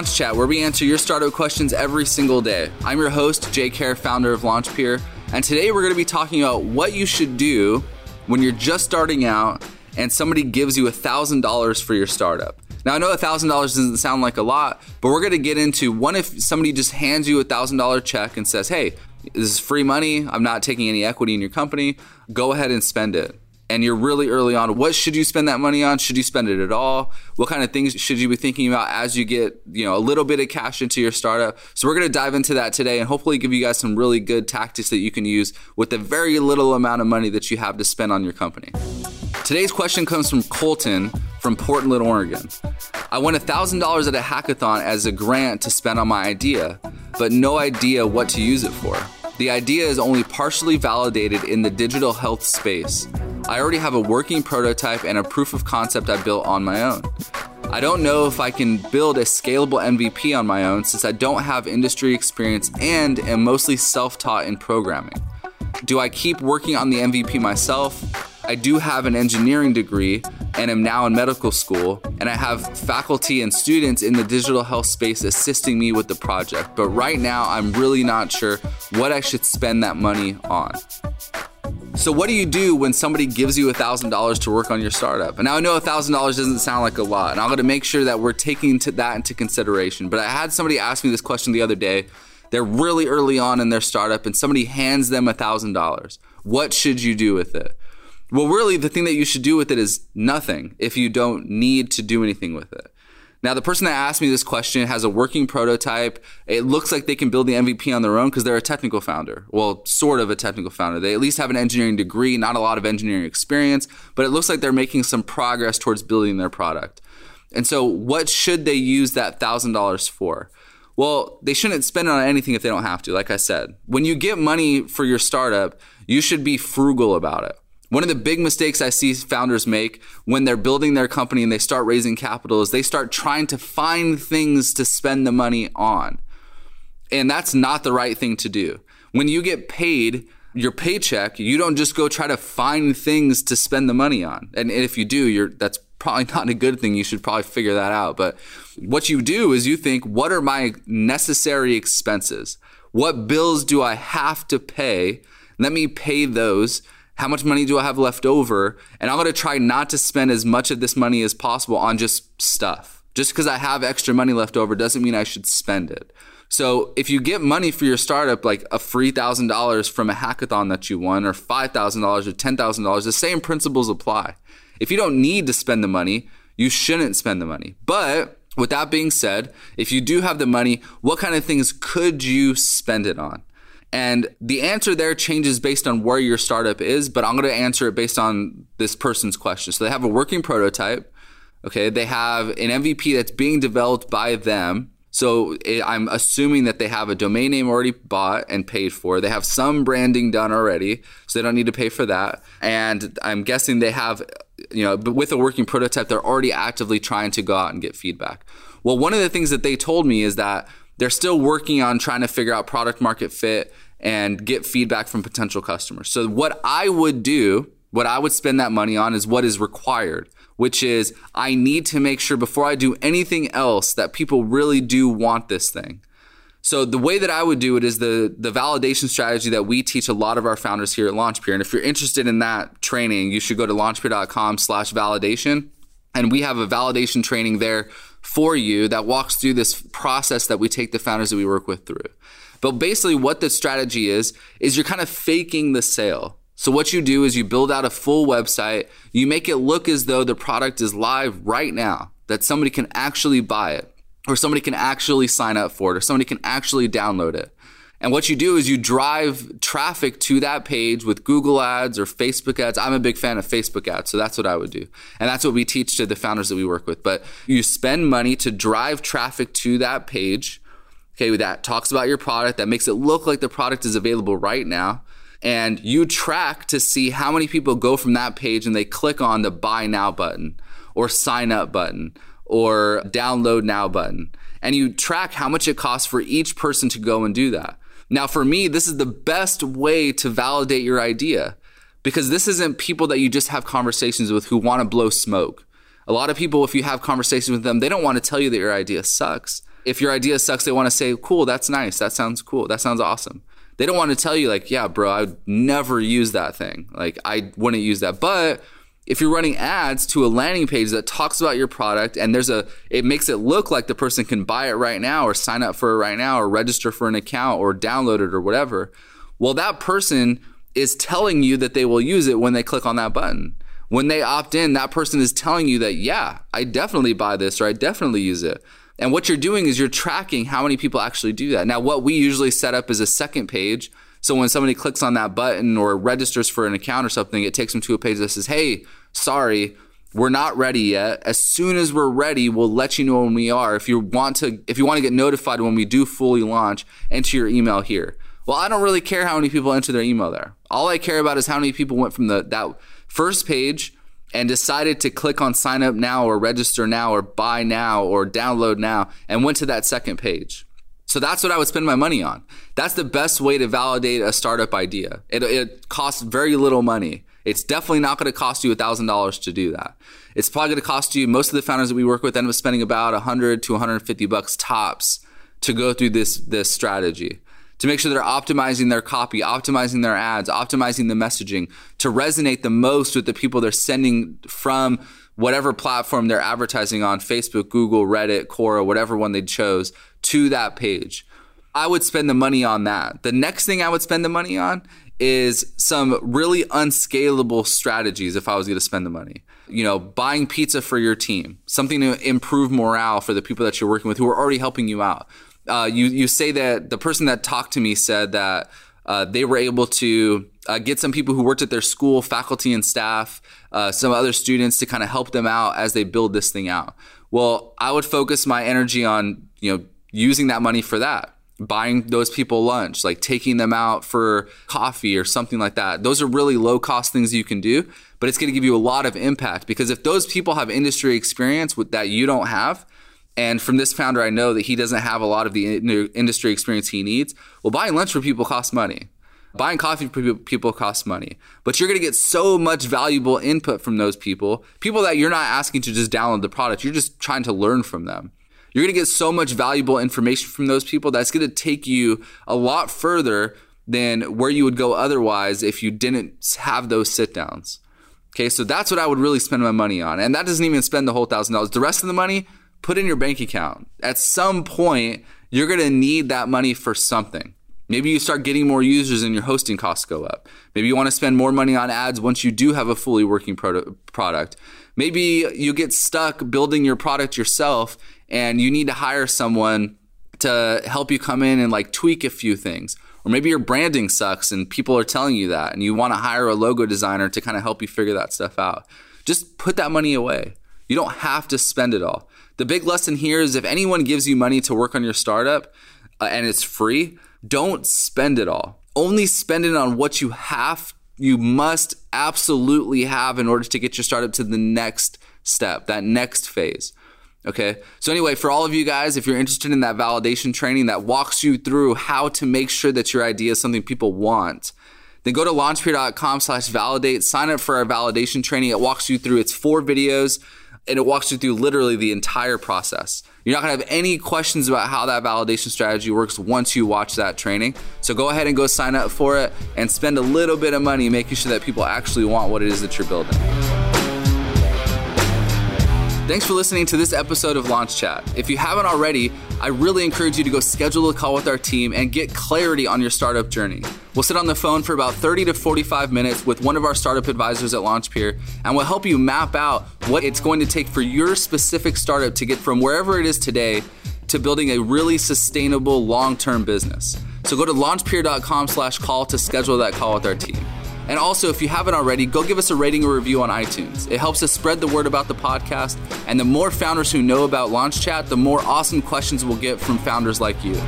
Launch Chat, where we answer your startup questions every single day. I'm your host, Jay Kerr, founder of LaunchPeer, and today we're going to be talking about what you should do when you're just starting out and somebody gives you $1,000 for your startup. Now, I know $1,000 doesn't sound like a lot, but we're going to get into one if somebody just hands you a $1,000 check and says, hey, this is free money, I'm not taking any equity in your company, go ahead and spend it and you're really early on, what should you spend that money on? Should you spend it at all? What kind of things should you be thinking about as you get, you know, a little bit of cash into your startup? So we're going to dive into that today and hopefully give you guys some really good tactics that you can use with the very little amount of money that you have to spend on your company. Today's question comes from Colton from Portland, Oregon. I won $1,000 at a hackathon as a grant to spend on my idea, but no idea what to use it for. The idea is only partially validated in the digital health space. I already have a working prototype and a proof of concept I built on my own. I don't know if I can build a scalable MVP on my own since I don't have industry experience and am mostly self taught in programming. Do I keep working on the MVP myself? I do have an engineering degree and am now in medical school, and I have faculty and students in the digital health space assisting me with the project. But right now, I'm really not sure what I should spend that money on. So, what do you do when somebody gives you $1,000 to work on your startup? And now I know $1,000 doesn't sound like a lot, and I'm gonna make sure that we're taking that into consideration. But I had somebody ask me this question the other day. They're really early on in their startup, and somebody hands them $1,000. What should you do with it? Well, really, the thing that you should do with it is nothing if you don't need to do anything with it. Now, the person that asked me this question has a working prototype. It looks like they can build the MVP on their own because they're a technical founder. Well, sort of a technical founder. They at least have an engineering degree, not a lot of engineering experience, but it looks like they're making some progress towards building their product. And so, what should they use that $1,000 for? Well, they shouldn't spend it on anything if they don't have to, like I said. When you get money for your startup, you should be frugal about it. One of the big mistakes I see founders make when they're building their company and they start raising capital is they start trying to find things to spend the money on. And that's not the right thing to do. When you get paid your paycheck, you don't just go try to find things to spend the money on. And if you do, you're that's probably not a good thing. You should probably figure that out. But what you do is you think, what are my necessary expenses? What bills do I have to pay? Let me pay those how much money do I have left over? And I'm going to try not to spend as much of this money as possible on just stuff. Just because I have extra money left over doesn't mean I should spend it. So if you get money for your startup, like a free thousand dollars from a hackathon that you won, or five thousand dollars or ten thousand dollars, the same principles apply. If you don't need to spend the money, you shouldn't spend the money. But with that being said, if you do have the money, what kind of things could you spend it on? And the answer there changes based on where your startup is, but I'm going to answer it based on this person's question. So they have a working prototype. Okay. They have an MVP that's being developed by them. So it, I'm assuming that they have a domain name already bought and paid for. They have some branding done already, so they don't need to pay for that. And I'm guessing they have, you know, with a working prototype, they're already actively trying to go out and get feedback. Well, one of the things that they told me is that they're still working on trying to figure out product market fit and get feedback from potential customers. So what I would do, what I would spend that money on is what is required, which is I need to make sure before I do anything else that people really do want this thing. So the way that I would do it is the the validation strategy that we teach a lot of our founders here at LaunchPeer. And if you're interested in that training, you should go to launchpeer.com slash validation. And we have a validation training there for you that walks through this process that we take the founders that we work with through. But basically, what the strategy is, is you're kind of faking the sale. So, what you do is you build out a full website, you make it look as though the product is live right now, that somebody can actually buy it, or somebody can actually sign up for it, or somebody can actually download it. And what you do is you drive traffic to that page with Google ads or Facebook ads. I'm a big fan of Facebook ads, so that's what I would do. And that's what we teach to the founders that we work with. But you spend money to drive traffic to that page okay, that talks about your product, that makes it look like the product is available right now. And you track to see how many people go from that page and they click on the buy now button or sign up button or download now button. And you track how much it costs for each person to go and do that. Now, for me, this is the best way to validate your idea because this isn't people that you just have conversations with who want to blow smoke. A lot of people, if you have conversations with them, they don't want to tell you that your idea sucks If your idea sucks, they want to say, cool, that's nice. That sounds cool. That sounds awesome. They don't want to tell you, like, yeah, bro, I would never use that thing. Like, I wouldn't use that. But if you're running ads to a landing page that talks about your product and there's a it makes it look like the person can buy it right now or sign up for it right now or register for an account or download it or whatever well that person is telling you that they will use it when they click on that button. When they opt in that person is telling you that yeah i definitely buy this or i definitely use it. And what you're doing is you're tracking how many people actually do that. Now what we usually set up is a second page so when somebody clicks on that button or registers for an account or something, it takes them to a page that says, "Hey, sorry, we're not ready yet. As soon as we're ready, we'll let you know when we are. If you want to if you want to get notified when we do fully launch, enter your email here." Well, I don't really care how many people enter their email there. All I care about is how many people went from the that first page and decided to click on sign up now or register now or buy now or download now and went to that second page. So that's what I would spend my money on. That's the best way to validate a startup idea. It, it costs very little money. It's definitely not going to cost you $1,000 to do that. It's probably going to cost you, most of the founders that we work with end up spending about 100 to 150 bucks tops to go through this, this strategy to make sure they're optimizing their copy, optimizing their ads, optimizing the messaging to resonate the most with the people they're sending from whatever platform they're advertising on Facebook, Google, Reddit, Quora, whatever one they chose to that page. I would spend the money on that. The next thing I would spend the money on is some really unscalable strategies if I was going to spend the money. You know, buying pizza for your team, something to improve morale for the people that you're working with who are already helping you out. Uh, you you say that the person that talked to me said that uh, they were able to uh, get some people who worked at their school, faculty and staff, uh, some other students to kind of help them out as they build this thing out. Well, I would focus my energy on you know using that money for that buying those people lunch like taking them out for coffee or something like that. Those are really low cost things you can do but it's going to give you a lot of impact because if those people have industry experience with, that you don't have and from this founder i know that he doesn't have a lot of the industry experience he needs well buying lunch for people costs money. Buying coffee for people costs money but you're going to get so much valuable input from those people people that you're not asking to just download the product you're just trying to learn from them you're going to get so much valuable information from those people that's going to take you a lot further than where you would go otherwise if you didn't have those sit downs. Okay, so that's what I would really spend my money on. And that doesn't even spend the whole thousand dollars. The rest of the money, put in your bank account. At some point, you're going to need that money for something. Maybe you start getting more users and your hosting costs go up. Maybe you want to spend more money on ads once you do have a fully working product. Maybe you get stuck building your product yourself and you need to hire someone to help you come in and like tweak a few things. Or maybe your branding sucks and people are telling you that and you want to hire a logo designer to kind of help you figure that stuff out. Just put that money away. You don't have to spend it all. The big lesson here is if anyone gives you money to work on your startup uh, and it's free, don't spend it all. Only spend it on what you have, you must absolutely have in order to get your startup to the next step, that next phase. Okay. So anyway, for all of you guys, if you're interested in that validation training that walks you through how to make sure that your idea is something people want, then go to launchpeer.com slash validate, sign up for our validation training. It walks you through, it's four videos and it walks you through literally the entire process. You're not gonna have any questions about how that validation strategy works once you watch that training. So go ahead and go sign up for it and spend a little bit of money making sure that people actually want what it is that you're building. Thanks for listening to this episode of Launch Chat. If you haven't already, I really encourage you to go schedule a call with our team and get clarity on your startup journey. We'll sit on the phone for about 30 to 45 minutes with one of our startup advisors at LaunchPeer, and we'll help you map out what it's going to take for your specific startup to get from wherever it is today to building a really sustainable long-term business. So go to launchpeer.com slash call to schedule that call with our team. And also, if you haven't already, go give us a rating or review on iTunes. It helps us spread the word about the podcast. And the more founders who know about Launch Chat, the more awesome questions we'll get from founders like you.